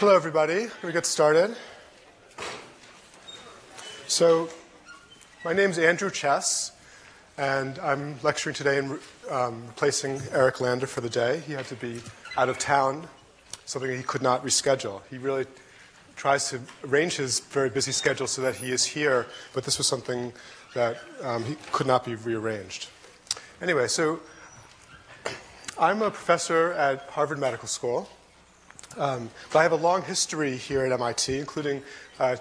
Hello, everybody. We get started. So, my name is Andrew Chess, and I'm lecturing today and um, replacing Eric Lander for the day. He had to be out of town, something he could not reschedule. He really tries to arrange his very busy schedule so that he is here, but this was something that um, he could not be rearranged. Anyway, so I'm a professor at Harvard Medical School. Um, but I have a long history here at MIT, including uh,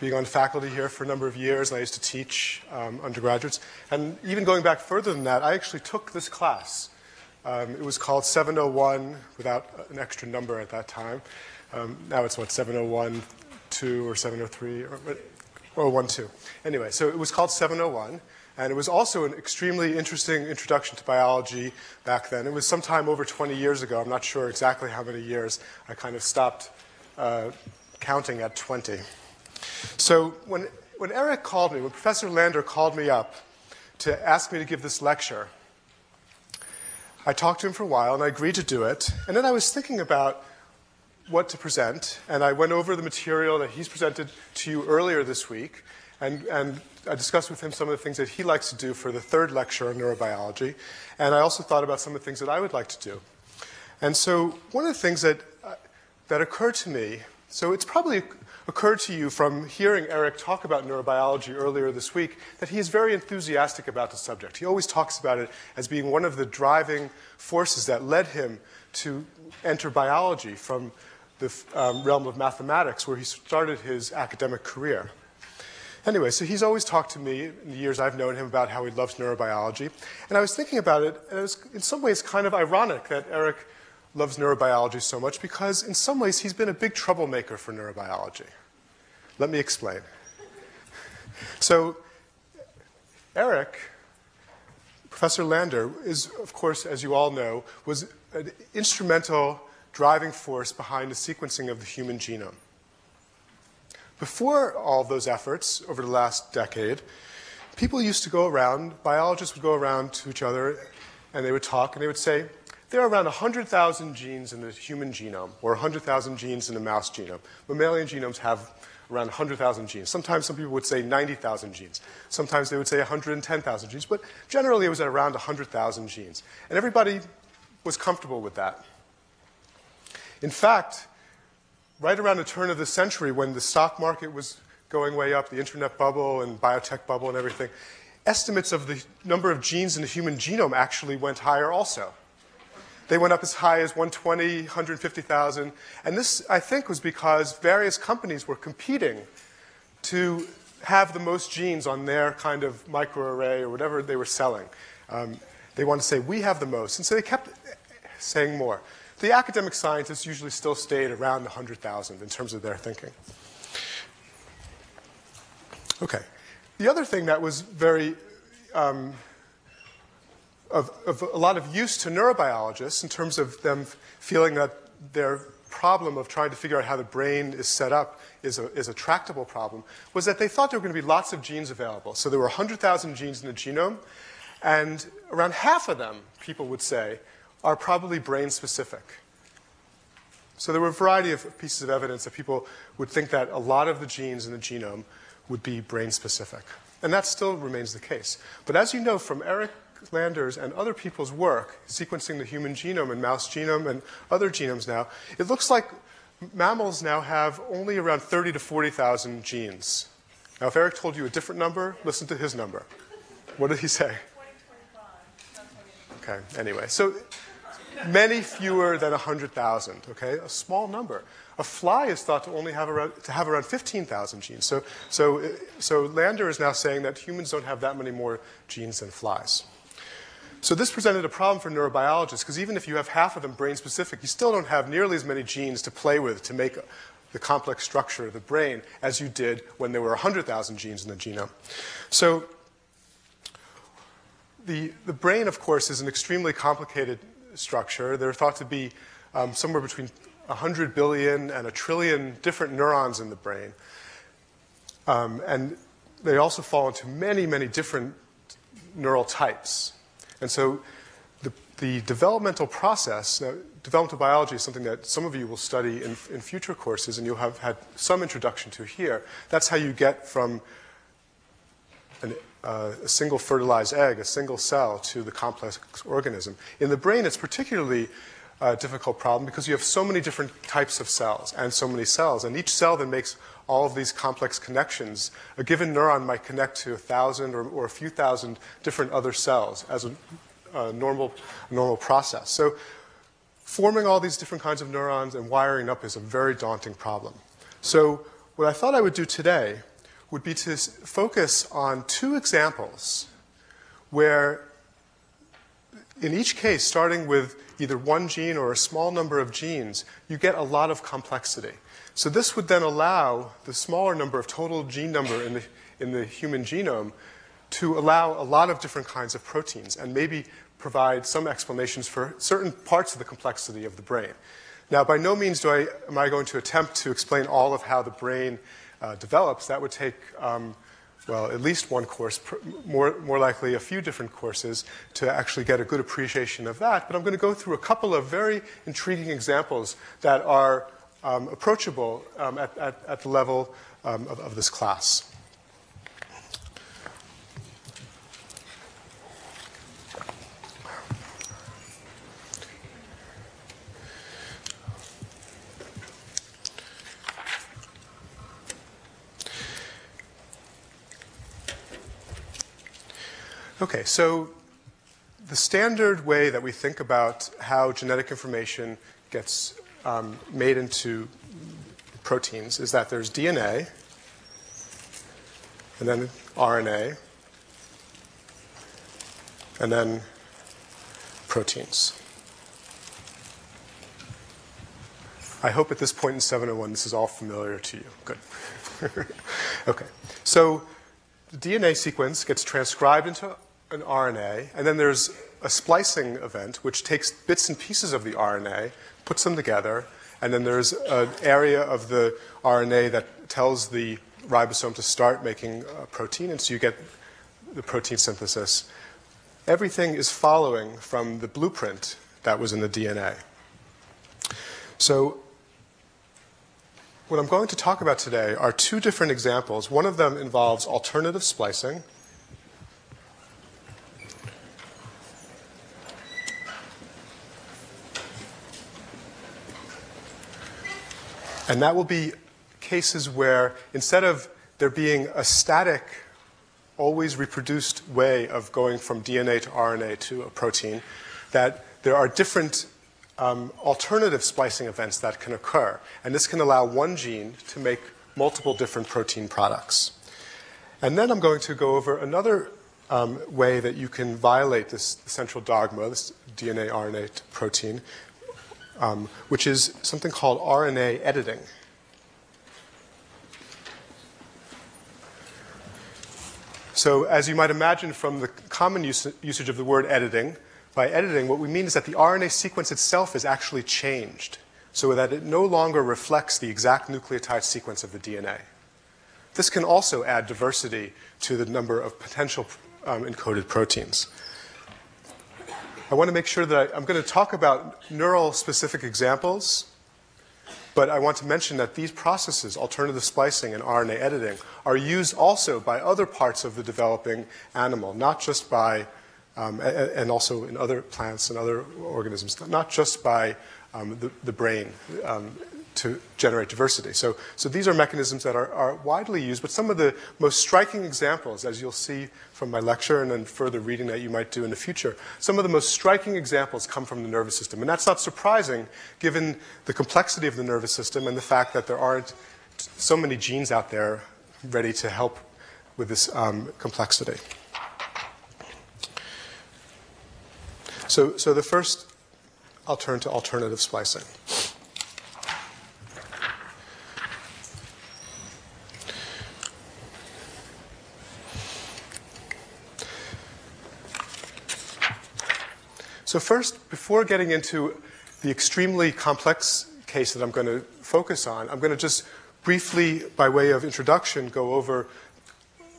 being on faculty here for a number of years, and I used to teach um, undergraduates. And even going back further than that, I actually took this class. Um, it was called 701 without an extra number at that time. Um, now it's what, 701 2 or 703 or, or 1 2. Anyway, so it was called 701. And it was also an extremely interesting introduction to biology back then. It was sometime over 20 years ago. I'm not sure exactly how many years. I kind of stopped uh, counting at 20. So when, when Eric called me, when Professor Lander called me up to ask me to give this lecture, I talked to him for a while and I agreed to do it. And then I was thinking about what to present, and I went over the material that he's presented to you earlier this week. And, and I discussed with him some of the things that he likes to do for the third lecture on neurobiology. And I also thought about some of the things that I would like to do. And so one of the things that, uh, that occurred to me, so it's probably occurred to you from hearing Eric talk about neurobiology earlier this week that he is very enthusiastic about the subject. He always talks about it as being one of the driving forces that led him to enter biology from the um, realm of mathematics, where he started his academic career. Anyway, so he's always talked to me in the years I've known him about how he loves neurobiology. And I was thinking about it, and it was in some ways kind of ironic that Eric loves neurobiology so much because in some ways he's been a big troublemaker for neurobiology. Let me explain. So, Eric, Professor Lander, is, of course, as you all know, was an instrumental driving force behind the sequencing of the human genome. Before all those efforts over the last decade, people used to go around, biologists would go around to each other and they would talk and they would say, there are around 100,000 genes in the human genome or 100,000 genes in the mouse genome. Mammalian genomes have around 100,000 genes. Sometimes some people would say 90,000 genes. Sometimes they would say 110,000 genes, but generally it was around 100,000 genes. And everybody was comfortable with that. In fact, right around the turn of the century when the stock market was going way up, the internet bubble and biotech bubble and everything, estimates of the number of genes in the human genome actually went higher also. They went up as high as 120, 150,000. And this, I think, was because various companies were competing to have the most genes on their kind of microarray or whatever they were selling. Um, they wanted to say, we have the most. And so they kept saying more. The academic scientists usually still stayed around 100,000 in terms of their thinking. Okay. The other thing that was very um, of, of, a lot of use to neurobiologists in terms of them feeling that their problem of trying to figure out how the brain is set up is a, is a tractable problem was that they thought there were going to be lots of genes available. So there were 100,000 genes in the genome, and around half of them, people would say, are probably brain specific. So there were a variety of pieces of evidence that people would think that a lot of the genes in the genome would be brain specific. And that still remains the case. But as you know from Eric Lander's and other people's work, sequencing the human genome and mouse genome and other genomes now, it looks like mammals now have only around 30 to 40,000 genes. Now, if Eric told you a different number, listen to his number. What did he say? Okay, anyway. So many fewer than 100,000, okay? A small number. A fly is thought to only have around, to have around 15,000 genes. So, so, so Lander is now saying that humans don't have that many more genes than flies. So this presented a problem for neurobiologists because even if you have half of them brain specific, you still don't have nearly as many genes to play with to make the complex structure of the brain as you did when there were 100,000 genes in the genome. So the, the brain, of course, is an extremely complicated structure. They're thought to be um, somewhere between 100 billion and a trillion different neurons in the brain. Um, and they also fall into many, many different neural types. And so the, the developmental process, now, developmental biology is something that some of you will study in, in future courses and you'll have had some introduction to here. That's how you get from an, uh, a single fertilized egg, a single cell, to the complex organism. In the brain, it's particularly a difficult problem because you have so many different types of cells and so many cells, and each cell then makes all of these complex connections. A given neuron might connect to a thousand or, or a few thousand different other cells as a, a normal, normal process. So forming all these different kinds of neurons and wiring up is a very daunting problem. So what I thought I would do today would be to focus on two examples where in each case, starting with either one gene or a small number of genes, you get a lot of complexity. So this would then allow the smaller number of total gene number in the, in the human genome to allow a lot of different kinds of proteins and maybe provide some explanations for certain parts of the complexity of the brain. Now, by no means do I, am I going to attempt to explain all of how the brain uh, develops. That would take um, well, at least one course, more, more likely a few different courses to actually get a good appreciation of that. But I'm going to go through a couple of very intriguing examples that are um, approachable um, at, at, at, the level um, of, of this class. Okay, so the standard way that we think about how genetic information gets um, made into proteins is that there's DNA, and then RNA, and then proteins. I hope at this point in 701 this is all familiar to you. Good. okay, so the DNA sequence gets transcribed into an RNA, and then there's a splicing event which takes bits and pieces of the RNA, puts them together, and then there's an area of the RNA that tells the ribosome to start making a protein, and so you get the protein synthesis. Everything is following from the blueprint that was in the DNA. So, what I'm going to talk about today are two different examples. One of them involves alternative splicing, And that will be cases where instead of there being a static, always reproduced way of going from DNA to RNA to a protein, that there are different um, alternative splicing events that can occur. And this can allow one gene to make multiple different protein products. And then I'm going to go over another um, way that you can violate this central dogma, this DNA, RNA protein, um, which is something called RNA editing. So, as you might imagine from the common usage of the word editing, by editing, what we mean is that the RNA sequence itself is actually changed so that it no longer reflects the exact nucleotide sequence of the DNA. This can also add diversity to the number of potential um, encoded proteins. I want to make sure that I, am going to talk about neural specific examples, but I want to mention that these processes, alternative splicing and RNA editing, are used also by other parts of the developing animal, not just by, um, and also in other plants and other organisms, not just by um, the, the, brain. Um, to generate diversity. So, so these are mechanisms that are, are widely used, but some of the most striking examples, as you'll see from my lecture and then further reading that you might do in the future, some of the most striking examples come from the nervous system. And that's not surprising given the complexity of the nervous system and the fact that there aren't so many genes out there ready to help with this um, complexity. So, so the first, I'll turn to alternative splicing. So, first, before getting into the extremely complex case that I'm going to focus on, I'm going to just briefly, by way of introduction, go over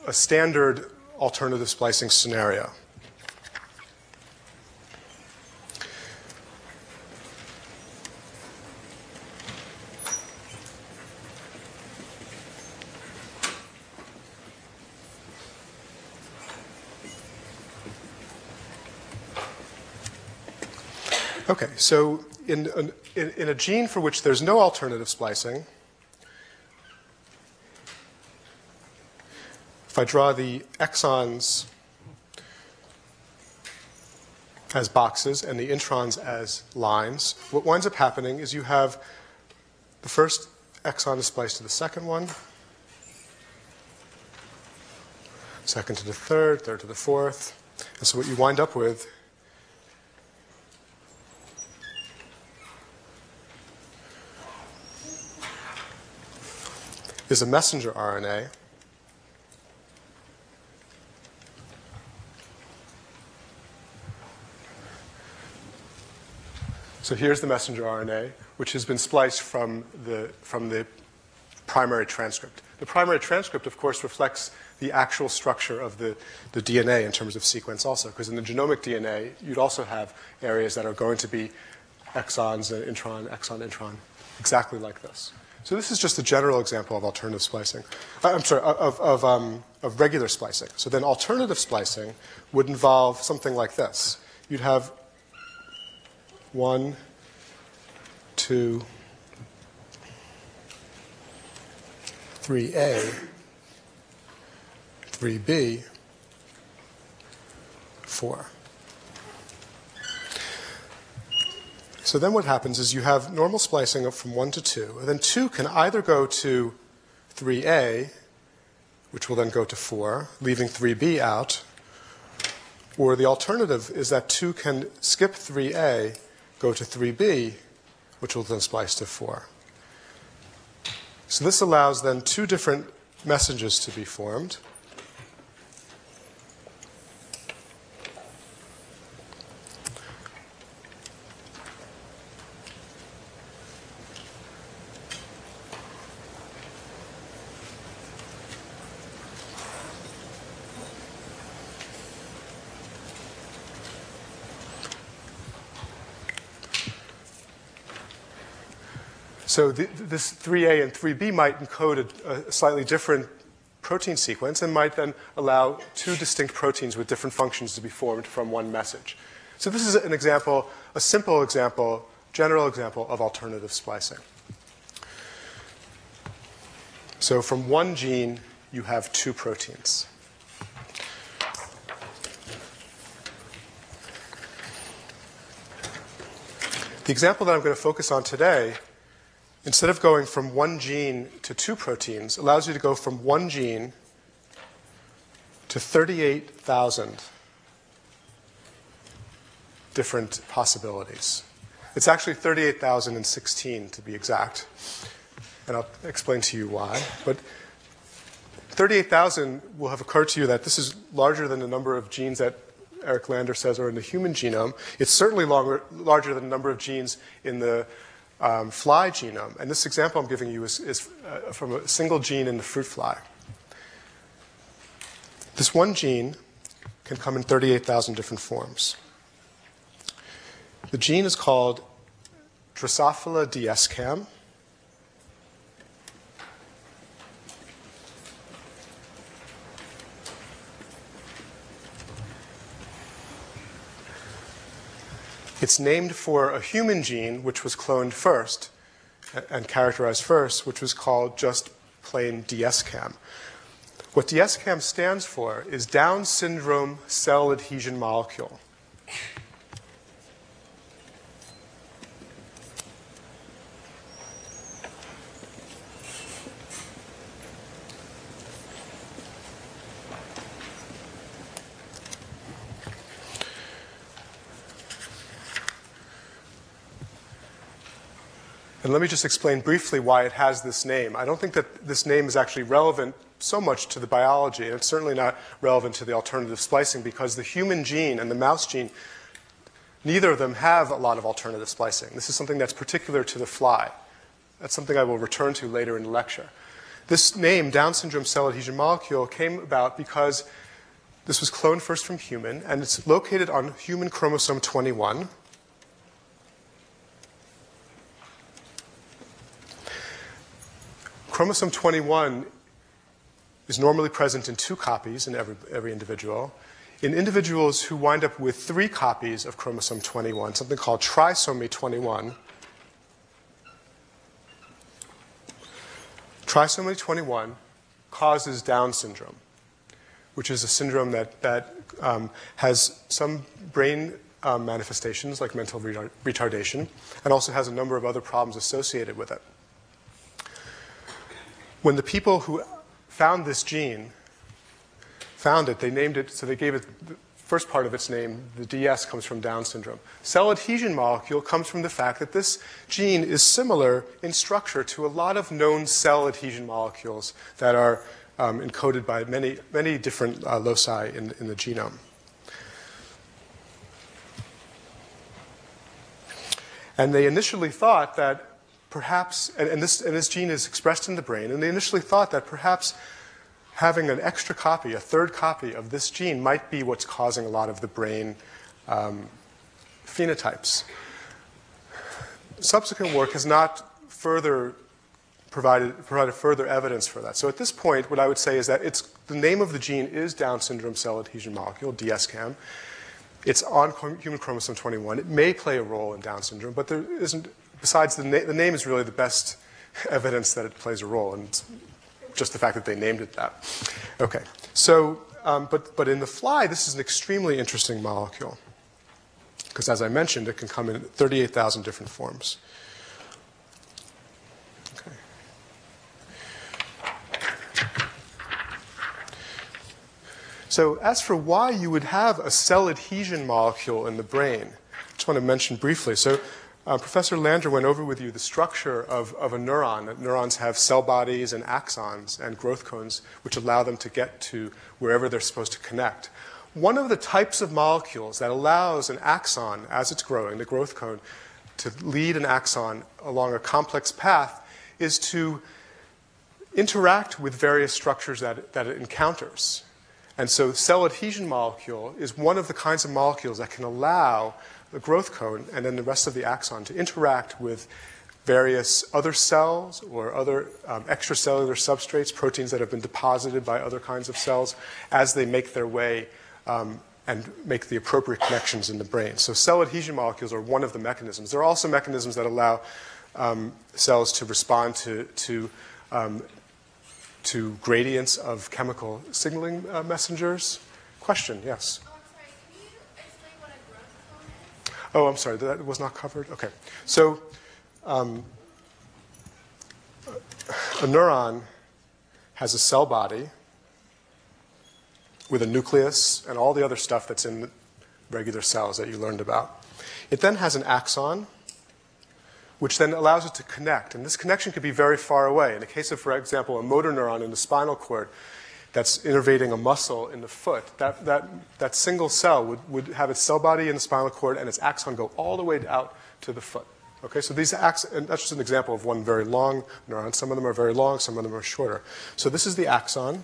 a standard alternative splicing scenario. Okay, so in, in, in a gene for which there's no alternative splicing, if I draw the exons as boxes and the introns as lines, what winds up happening is you have the first exon is spliced to the second one, second to the third, third to the fourth. And so what you wind up with is a messenger RNA. So here's the messenger RNA, which has been spliced from the, from the primary transcript. The primary transcript, of course, reflects the actual structure of the, the DNA in terms of sequence also, because in the genomic DNA, you'd also have areas that are going to be exons, and intron, exon, intron, exactly like this. So this is just a general example of alternative splicing. Uh, I'm sorry, of, of, um, of regular splicing. So then alternative splicing would involve something like this. You'd have one, two, three A, three B, four. So then what happens is you have normal splicing up from 1 to 2, and then 2 can either go to 3a, which will then go to 4, leaving 3b out, or the alternative is that 2 can skip 3a, go to 3b, which will then splice to 4. So this allows then two different messages to be formed. So the, this 3A and 3B might encode a, a, slightly different protein sequence and might then allow two distinct proteins with different functions to be formed from one message. So this is an example, a simple example, general example of alternative splicing. So from one gene, you have two proteins. The example that I'm going to focus on today instead of going from one gene to two proteins, allows you to go from one gene to 38,000 different possibilities. It's actually 38,016 to be exact, and I'll explain to you why. But 38,000 will have occurred to you that this is larger than the number of genes that Eric Lander says are in the human genome. It's certainly longer, larger than the number of genes in the um, fly genome. And this example I'm giving you is, is uh, from a single gene in the fruit fly. This one gene can come in 38,000 different forms. The gene is called Drosophila DSCAM. It's named for a human gene which was cloned first and characterized first, which was called just plain DSCAM. What DSCAM stands for is Down syndrome cell adhesion molecule. And let me just explain briefly why it has this name. I don't think that this name is actually relevant so much to the biology, and it's certainly not relevant to the alternative splicing because the human gene and the mouse gene, neither of them have a lot of alternative splicing. This is something that's particular to the fly. That's something I will return to later in the lecture. This name, Down syndrome cell adhesion molecule, came about because this was cloned first from human, and it's located on human chromosome 21, Chromosome 21 is normally present in two copies in every, every individual. in individuals who wind up with three copies of chromosome 21, something called trisomy 21, trisomy 21 causes Down syndrome, which is a syndrome that, that um, has some brain um, manifestations like mental retardation and also has a number of other problems associated with it. When the people who found this gene found it, they named it, so they gave it the first part of its name, the DS comes from Down syndrome. Cell adhesion molecule comes from the fact that this gene is similar in structure to a lot of known cell adhesion molecules that are um, encoded by many, many different uh, loci in, in the genome. And they initially thought that perhaps, and, and, this, and this gene is expressed in the brain, and they initially thought that perhaps having an extra copy, a third copy of this gene, might be what's causing a lot of the brain um, phenotypes. Subsequent work has not further provided, provided further evidence for that. So at this point, what I would say is that it's, the name of the gene is Down syndrome cell adhesion molecule, DSCAM. It's on human chromosome 21. It may play a role in Down syndrome, but there isn't, besides the, na- the name is really the best evidence that it plays a role, and just the fact that they named it that. Okay, so, um, but, but in the fly, this is an extremely interesting molecule. Because as I mentioned, it can come in 38,000 different forms. Okay. So as for why you would have a cell adhesion molecule in the brain, I just want to mention briefly. So uh, Professor Lander went over with you the structure of, of a neuron. Neurons have cell bodies and axons and growth cones, which allow them to get to wherever they're supposed to connect. One of the types of molecules that allows an axon, as it's growing, the growth cone, to lead an axon along a complex path is to interact with various structures that, that it encounters. And so cell adhesion molecule is one of the kinds of molecules that can allow the growth cone and then the rest of the axon to interact with various other cells or other um, extracellular substrates, proteins that have been deposited by other kinds of cells as they make their way um, and make the appropriate connections in the brain. So cell adhesion molecules are one of the mechanisms. There are also mechanisms that allow um, cells to respond to, to um, to gradients of chemical signaling uh, messengers. Question, yes. Oh, I'm sorry, that was not covered? Okay. So, um, a neuron has a cell body with a nucleus and all the other stuff that's in regular cells that you learned about. It then has an axon, which then allows it to connect. And this connection could be very far away. In the case of, for example, a motor neuron in the spinal cord that's innervating a muscle in the foot, that, that, that single cell would, would have its cell body in the spinal cord and its axon go all the way out to the foot. Okay, so these axons, and that's just an example of one very long neuron. Some of them are very long, some of them are shorter. So this is the axon.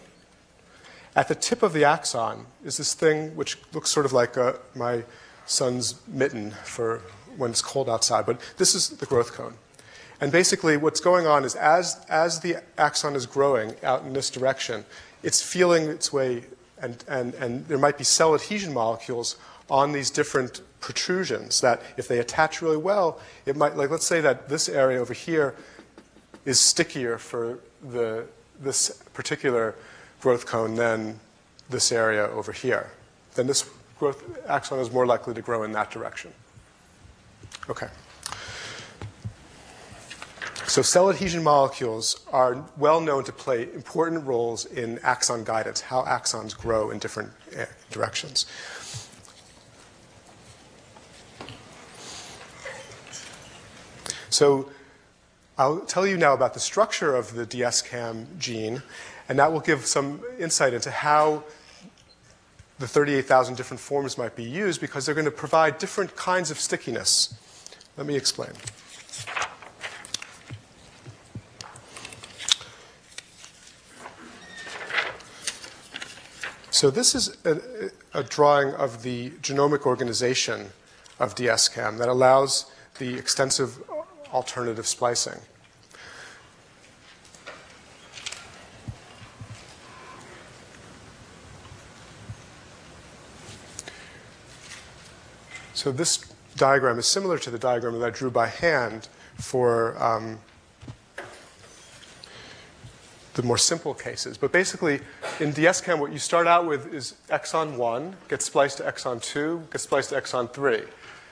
At the tip of the axon is this thing which looks sort of like a, uh, my son's mitten for when it's cold outside, but this is the growth cone. And basically, what's going on is as, as the axon is growing out in this direction, it's feeling its way, and, and, and there might be cell adhesion molecules on these different protrusions that if they attach really well, it might, like, let's say that this area over here is stickier for the, this particular growth cone than this area over here. Then this growth axon is more likely to grow in that direction. Okay. So cell adhesion molecules are well known to play important roles in axon guidance, how axons grow in different eh, directions. So I'll tell you now about the structure of the DSCAM gene, and that will give some insight into how the 38,000 different forms might be used because they're going to provide different kinds of stickiness let me explain. So this is a, a, drawing of the genomic organization of DSCAM that allows the extensive alternative splicing. So this diagram is similar to the diagram that I drew by hand for um, the more simple cases. But basically, in DSCAM, what you start out with is exon 1 gets spliced to exon 2, gets spliced to exon 3.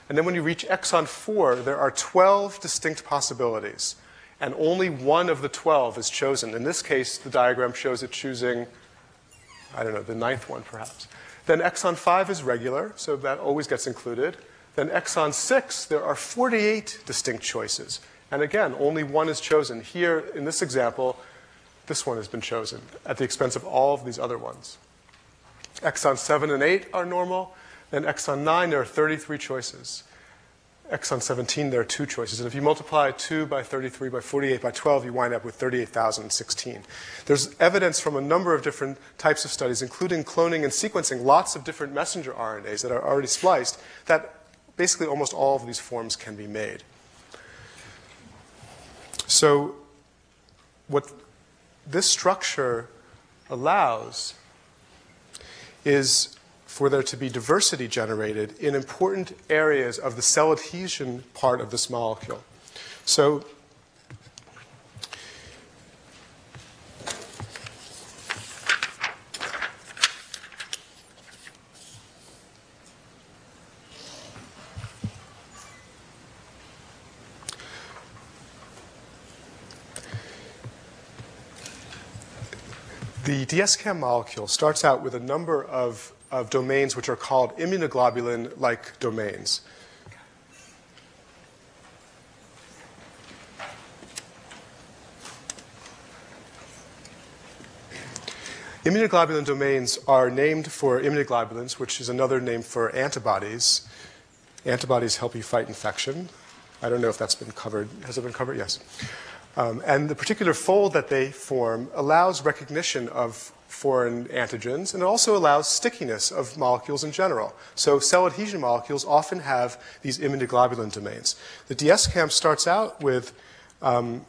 And then when you reach exon 4, there are 12 distinct possibilities. And only one of the 12 is chosen. In this case, the diagram shows it choosing, I don't know, the ninth one perhaps. Then exon 5 is regular, so that always gets included. Then exon 6, there are 48 distinct choices. And again, only one is chosen. Here, in this example, this one has been chosen at the expense of all of these other ones. Exon 7 and 8 are normal. Then exon 9, there are 33 choices. Exon 17, there are two choices. And if you multiply 2 by 33 by 48 by 12, you wind up with 38,016. There's evidence from a number of different types of studies, including cloning and sequencing, lots of different messenger RNAs that are already spliced, that basically almost all of these forms can be made. So, what this structure allows is for there to be diversity generated in important areas of the cell adhesion part of this molecule. So, DSCAM molecule starts out with a number of, of domains which are called immunoglobulin like domains. Immunoglobulin domains are named for immunoglobulins, which is another name for antibodies. Antibodies help you fight infection. I don't know if that's been covered. Has it been covered? Yes. Um, and the particular fold that they form allows recognition of foreign antigens, and it also allows stickiness of molecules in general. So cell adhesion molecules often have these immunoglobulin domains. The DSCAM starts out with um,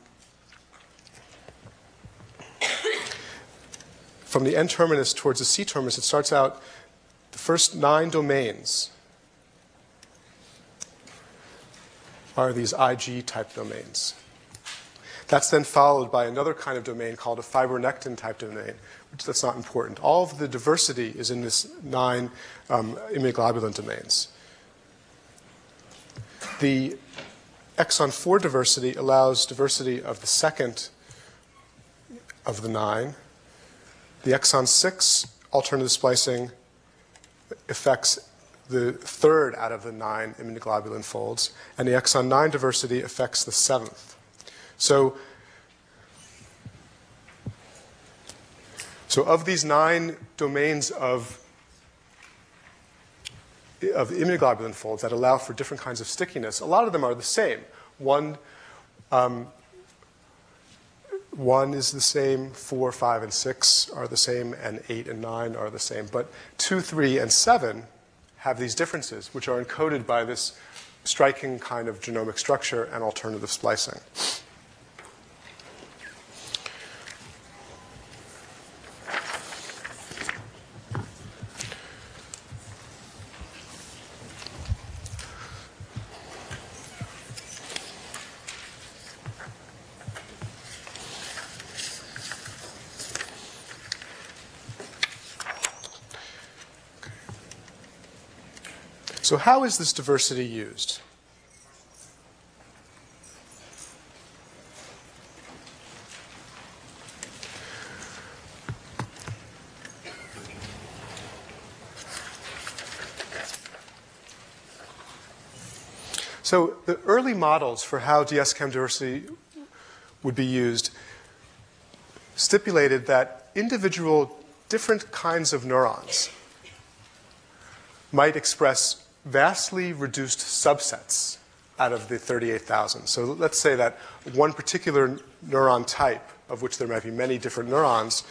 from the N terminus towards the C terminus, it starts out the first nine domains are these IG type domains. That's then followed by another kind of domain called a fibronectin type domain, which that's not important. All of the diversity is in this nine um, immunoglobulin domains. The exon 4 diversity allows diversity of the second of the nine. The exon 6 alternative splicing affects the third out of the nine immunoglobulin folds, and the exon 9 diversity affects the seventh. So, so of these nine domains of, of immunoglobulin folds that allow for different kinds of stickiness, a lot of them are the same. One, um, one is the same, four, five, and six are the same, and eight and nine are the same. But two, three, and seven have these differences, which are encoded by this striking kind of genomic structure and alternative splicing. So, how is this diversity used? So, the early models for how DSCAM diversity would be used stipulated that individual different kinds of neurons might express vastly reduced subsets out of the 38,000. So let's say that one particular neuron type, of which there might be many different neurons,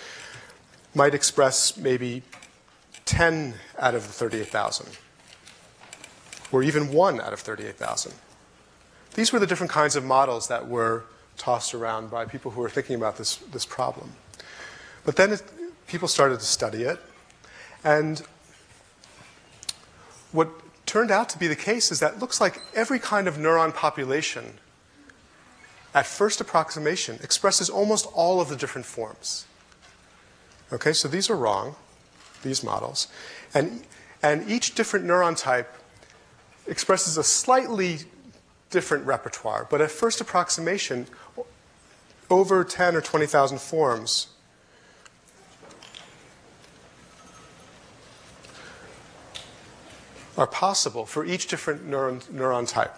might express maybe 10 out of the 38,000, or even one out of 38,000. These were the different kinds of models that were tossed around by people who were thinking about this, this problem. But then it, people started to study it, and what turned out to be the case is that looks like every kind of neuron population at first approximation expresses almost all of the different forms. Okay, so these are wrong, these models. And, and each different neuron type expresses a slightly different repertoire, but at first approximation, over 10 or 20,000 forms are possible for each different neuron, neuron type.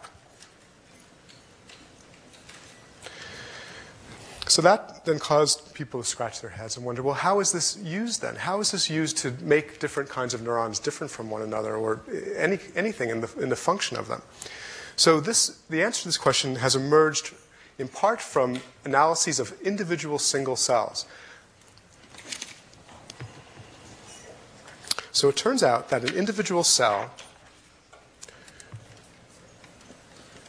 So that then caused people to scratch their heads and wonder, well, how is this used then? How is this used to make different kinds of neurons different from one another or any, anything in the, in the function of them? So this, the answer to this question has emerged in part from analyses of individual single cells. So it turns out that an individual cell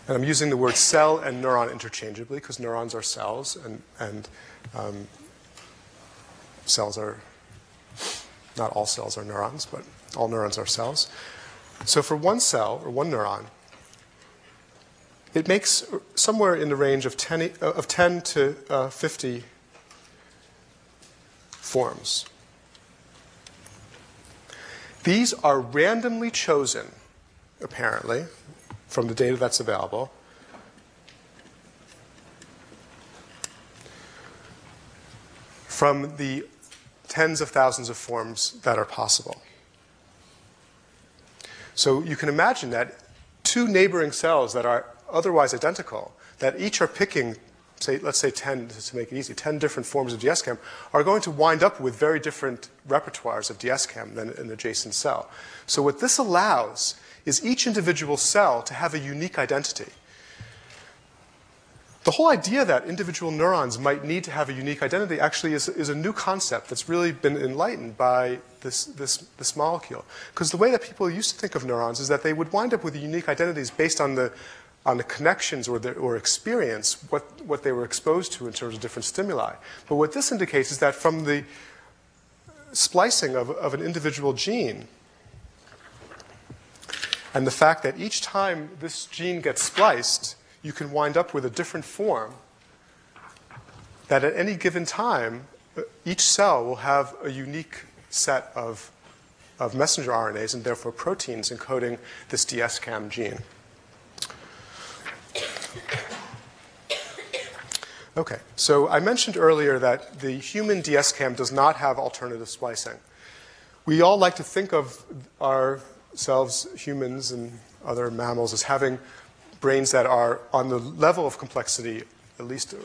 And I'm using the word cell and neuron interchangeably because neurons are cells and, and um, cells are, not all cells are neurons, but all neurons are cells. So for one cell or one neuron, it makes somewhere in the range of 10, of 10 to uh, 50 forms. These are randomly chosen, apparently, from the data that's available. From the tens of thousands of forms that are possible. So you can imagine that two neighboring cells that are otherwise identical, that each are picking, say, let's say 10, to make it easy, 10 different forms of DSCAM, are going to wind up with very different repertoires of DSCAM than an adjacent cell. So what this allows is each individual cell to have a unique identity. The whole idea that individual neurons might need to have a unique identity actually is, is a new concept that's really been enlightened by this, this, this molecule. Because the way that people used to think of neurons is that they would wind up with unique identities based on the, on the connections or, the, or experience, what, what they were exposed to in terms of different stimuli. But what this indicates is that from the splicing of, of an individual gene, and the fact that each time this gene gets spliced, you can wind up with a different form, that at any given time, uh, each cell will have a unique set of, of messenger RNAs and therefore proteins encoding this DSCAM gene. Okay, so I mentioned earlier that the human DSCAM does not have alternative splicing. We all like to think of ourselves, humans and other mammals, as having brains that are on the level of complexity, at least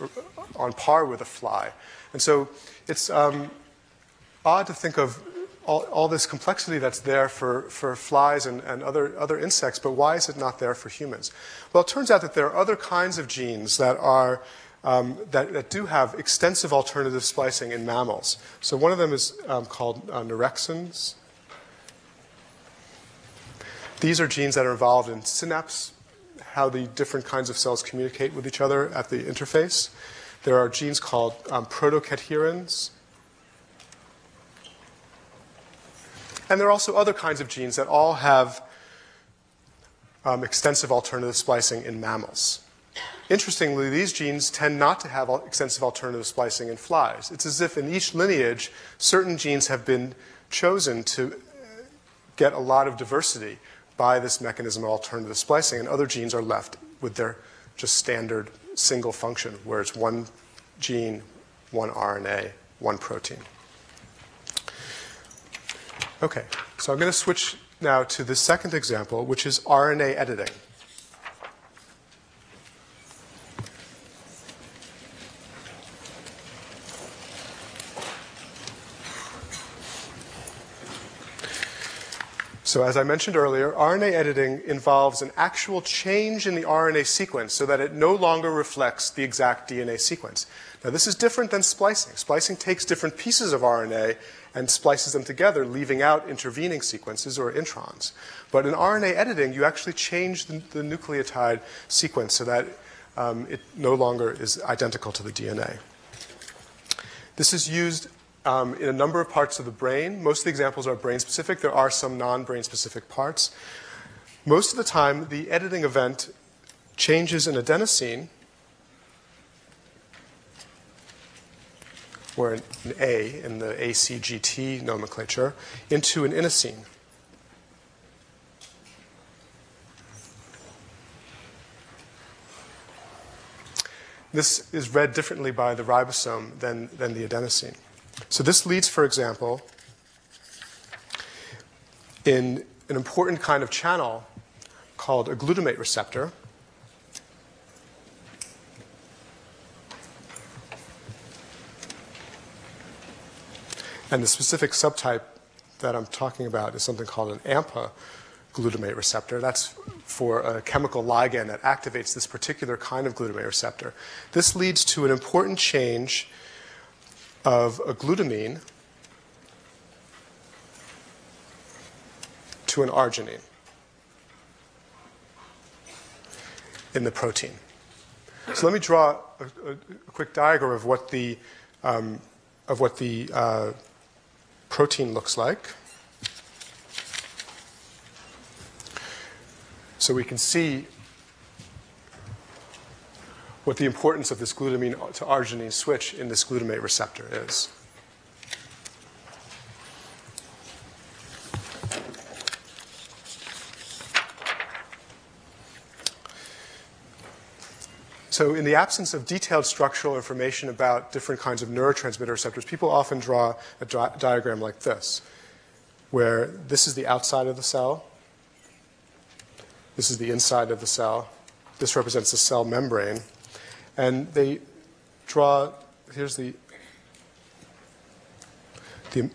on par with a fly. And so it's um, odd to think of all, all, this complexity that's there for, for flies and, and other, other insects, but why is it not there for humans? Well, it turns out that there are other kinds of genes that are um, that, that, do have extensive alternative splicing in mammals. So one of them is um, called uh, neurexins, these are genes that are involved in synapse, how the different kinds of cells communicate with each other at the interface. There are genes called um, protocadherins. And there are also other kinds of genes that all have um, extensive alternative splicing in mammals. Interestingly, these genes tend not to have extensive alternative splicing in flies. It's as if in each lineage, certain genes have been chosen to get a lot of diversity by this mechanism of alternative splicing, and other genes are left with their just standard single function, where it's one gene, one RNA, one protein. Okay, so I'm going to switch now to the second example, which is RNA editing. So as I mentioned earlier, RNA editing involves an actual change in the RNA sequence so that it no longer reflects the exact DNA sequence. Now this is different than splicing. Splicing takes different pieces of RNA and splices them together, leaving out intervening sequences or introns. But in RNA editing, you actually change the, the nucleotide sequence so that um, it no longer is identical to the DNA. This is used um, in a number of parts of the brain. Most of the examples are brain specific. There are some non brain specific parts. Most of the time, the editing event changes an adenosine, or an A in the ACGT nomenclature, into an inosine. This is read differently by the ribosome than, than the adenosine. So this leads, for example, in an important kind of channel called a glutamate receptor. And the specific subtype that I'm talking about is something called an AMPA glutamate receptor. That's for a chemical ligand that activates this particular kind of glutamate receptor. This leads to an important change of a glutamine to an arginine in the protein. So let me draw a, a, a quick diagram of what the, um, of what the uh, protein looks like. So we can see what the importance of this glutamine to arginine switch in this glutamate receptor is. So, in the absence of detailed structural information about different kinds of neurotransmitter receptors, people often draw a di- diagram like this, where this is the outside of the cell, this is the inside of the cell, this represents the cell membrane, and they draw here's the the,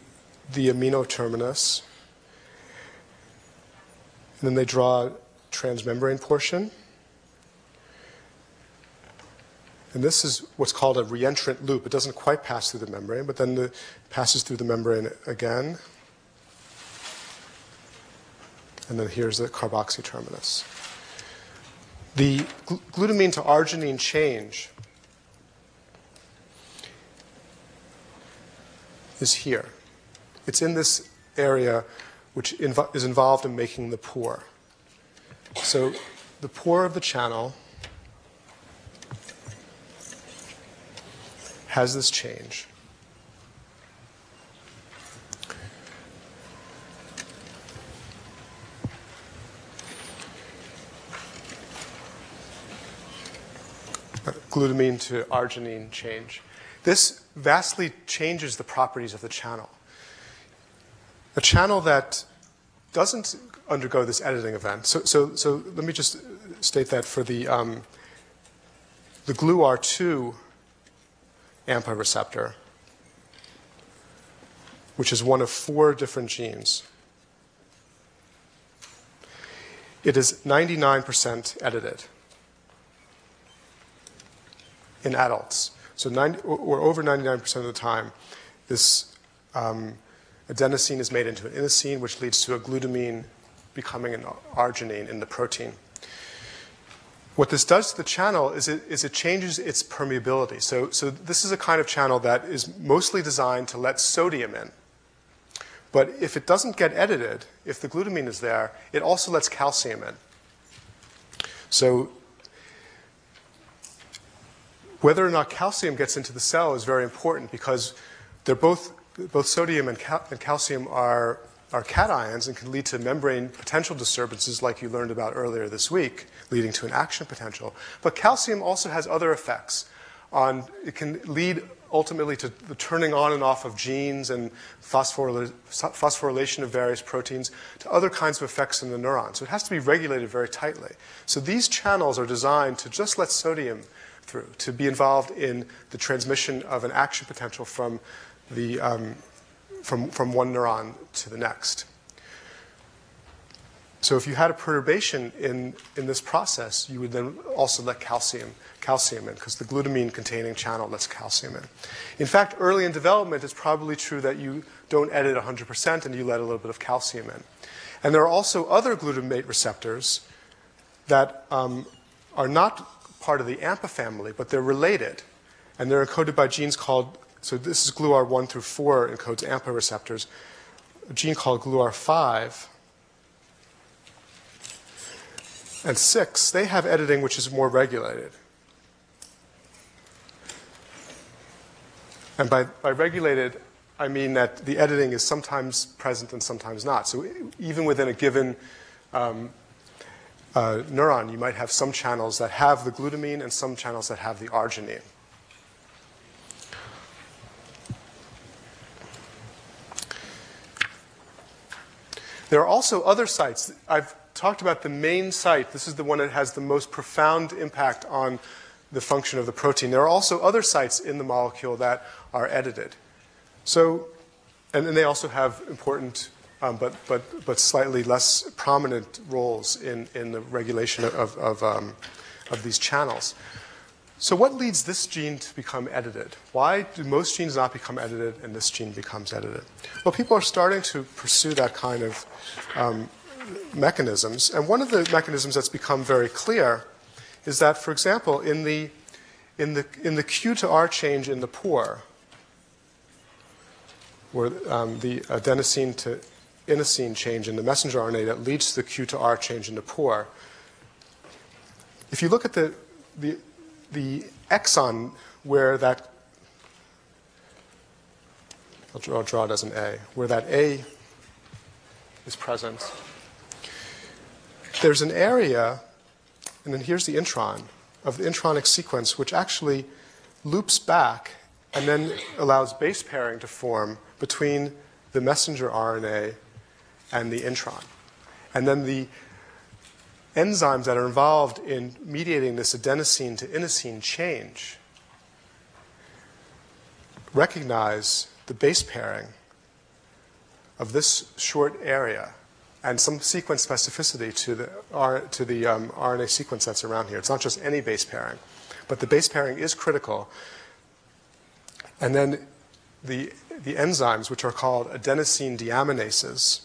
the amino terminus, and then they draw transmembrane portion. And this is what's called a reentrant loop. It doesn't quite pass through the membrane, but then it passes through the membrane again. And then here's the carboxy terminus. The gl- glutamine to arginine change is here. It's in this area which inv- is involved in making the pore. So the pore of the channel has this change. Glutamine to arginine change. This vastly changes the properties of the channel. A channel that doesn't undergo this editing event. So, so, so let me just state that for the, um, the GluR2 AMPA receptor, which is one of four different genes. It is 99% edited in adults. So 90, or over 99% of the time, this um, adenosine is made into an inosine, which leads to a glutamine becoming an arginine in the protein. What this does to the channel is it, is it changes its permeability. So, so this is a kind of channel that is mostly designed to let sodium in. But if it doesn't get edited, if the glutamine is there, it also lets calcium in. So whether or not calcium gets into the cell is very important because they're both, both sodium and, cal- and calcium are are cations and can lead to membrane potential disturbances like you learned about earlier this week, leading to an action potential. But calcium also has other effects on it can lead ultimately to the turning on and off of genes and phosphorylation of various proteins to other kinds of effects in the neuron. So it has to be regulated very tightly. So these channels are designed to just let sodium through, to be involved in the transmission of an action potential from the um, from, from one neuron to the next. So if you had a perturbation in, in this process, you would then also let calcium, calcium in, because the glutamine containing channel lets calcium in. In fact, early in development, it's probably true that you don't edit 100% and you let a little bit of calcium in. And there are also other glutamate receptors that um, are not part of the AMPA family, but they're related. And they're encoded by genes called so this is GluR1 through 4 encodes AMPA receptors. A gene called GluR5 and 6, they have editing which is more regulated. And by, by regulated, I mean that the editing is sometimes present and sometimes not. So even within a given um, uh, neuron, you might have some channels that have the glutamine and some channels that have the arginine. There are also other sites. I've talked about the main site. This is the one that has the most profound impact on the function of the protein. There are also other sites in the molecule that are edited. So, and, and they also have important um, but, but, but slightly less prominent roles in, in the regulation of, of, um, of these channels. So, what leads this gene to become edited? Why do most genes not become edited and this gene becomes edited? Well, people are starting to pursue that kind of um, mechanisms. And one of the mechanisms that's become very clear is that, for example, in the, in the, in the Q to R change in the pore, where um, the adenosine to inosine change in the messenger RNA that leads to the Q to R change in the pore. If you look at the, the, the exon where that, I'll draw, draw it as an A, where that A is present, there's an area, and then here's the intron of the intronic sequence, which actually loops back and then allows base pairing to form between the messenger RNA and the intron. And then the enzymes that are involved in mediating this adenosine to inosine change recognize the base pairing of this short area and some sequence specificity to the, R, to the um, RNA sequence that's around here. It's not just any base pairing, but the base pairing is critical. And then the, the enzymes, which are called adenosine deaminases,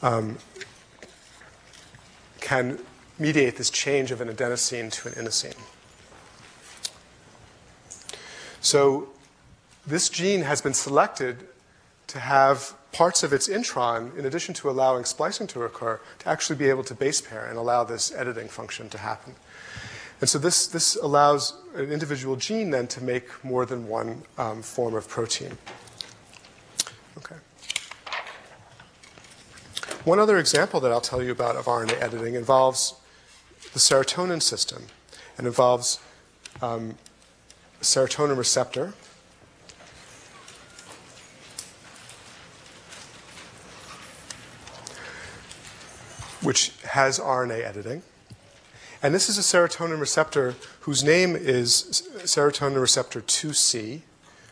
um, can mediate this change of an adenosine to an inosine. So this gene has been selected to have parts of its intron, in addition to allowing splicing to occur, to actually be able to base pair and allow this editing function to happen. And so this, this allows an individual gene then to make more than one um, form of protein. Okay. One other example that I'll tell you about of RNA editing involves the serotonin system and involves um, serotonin receptor. Which has RNA editing. And this is a serotonin receptor whose name is serotonin receptor 2C.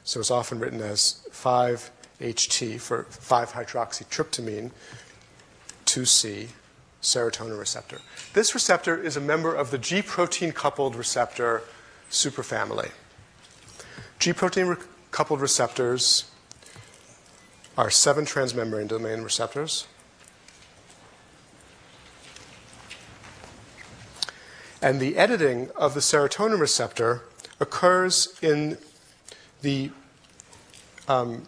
So it's often written as 5-HT for 5-hydroxytryptamine, 2C serotonin receptor. This receptor is a member of the G protein coupled receptor superfamily. G protein re- coupled receptors are seven transmembrane domain receptors. And the editing of the serotonin receptor occurs in the um,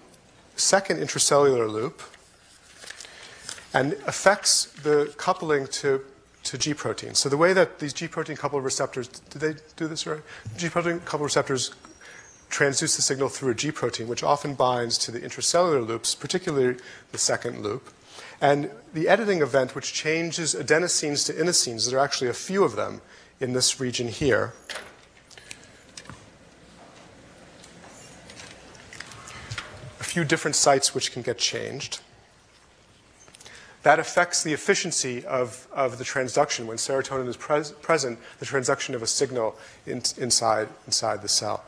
second intracellular loop and affects the coupling to, to G protein. So the way that these G protein coupled receptors, did they do this right? G protein coupled receptors transduce the signal through a G protein, which often binds to the intracellular loops, particularly the second loop. And the editing event, which changes adenosines to inosines, there are actually a few of them in this region here. A few different sites which can get changed that affects the efficiency of, of the transduction. When serotonin is pres- present, the transduction of a signal in, inside, inside the cell.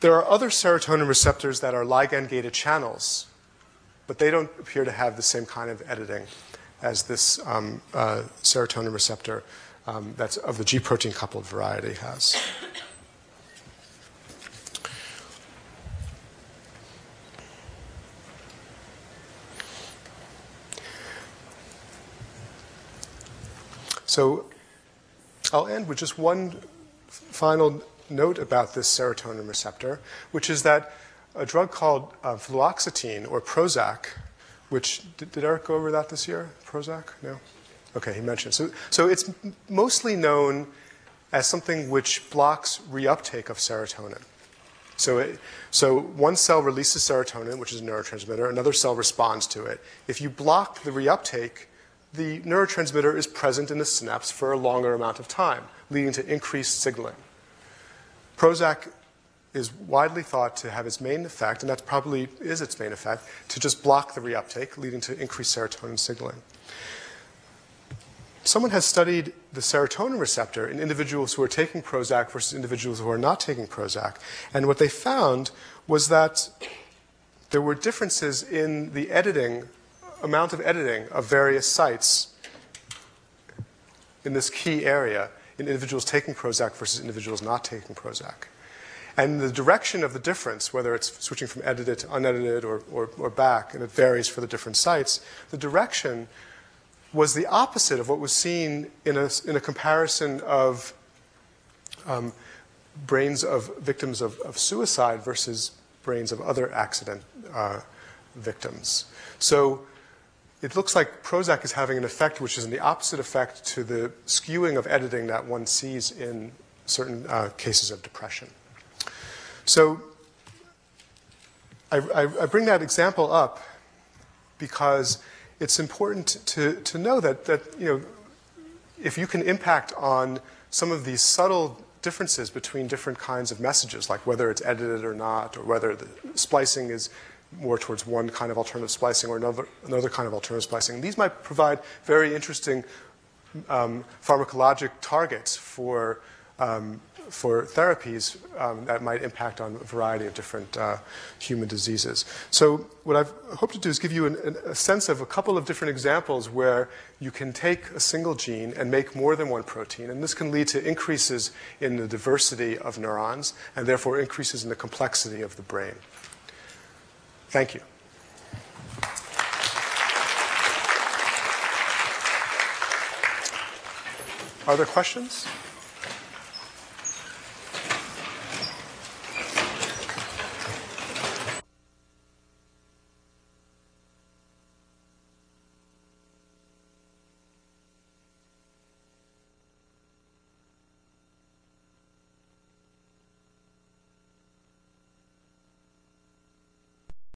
There are other serotonin receptors that are ligand gated channels, but they don't appear to have the same kind of editing as this um, uh, serotonin receptor um, that's of the G protein coupled variety has. So I'll end with just one final note about this serotonin receptor, which is that a drug called uh, fluoxetine or Prozac, which did, did, Eric go over that this year? Prozac? No. Okay, he mentioned. So, so it's mostly known as something which blocks reuptake of serotonin. So, it, so one cell releases serotonin, which is a neurotransmitter, another cell responds to it. If you block the reuptake, the neurotransmitter is present in the synapse for a longer amount of time, leading to increased signaling. Prozac is widely thought to have its main effect, and that probably is its main effect, to just block the reuptake, leading to increased serotonin signaling. Someone has studied the serotonin receptor in individuals who are taking Prozac versus individuals who are not taking Prozac, and what they found was that there were differences in the editing, amount of editing of various sites in this key area in individuals taking Prozac versus individuals not taking Prozac. And the direction of the difference, whether it's switching from edited to unedited or, or, or back, and it varies for the different sites, the direction was the opposite of what was seen in a, in a comparison of um, brains of victims of, of, suicide versus brains of other accident uh, victims. So it looks like Prozac is having an effect which is in the opposite effect to the skewing of editing that one sees in certain uh, cases of depression. So I, I, I bring that example up because it's important to, to know that, that you know, if you can impact on some of these subtle differences between different kinds of messages, like whether it's edited or not, or whether the splicing is more towards one kind of alternative splicing or another, another kind of alternative splicing. These might provide very interesting um, pharmacologic targets for um, for therapies um, that might impact on a variety of different uh, human diseases. So, what I've hoped to do is give you an, an, a sense of a couple of different examples where you can take a single gene and make more than one protein, and this can lead to increases in the diversity of neurons and therefore increases in the complexity of the brain. Thank you. Are there questions?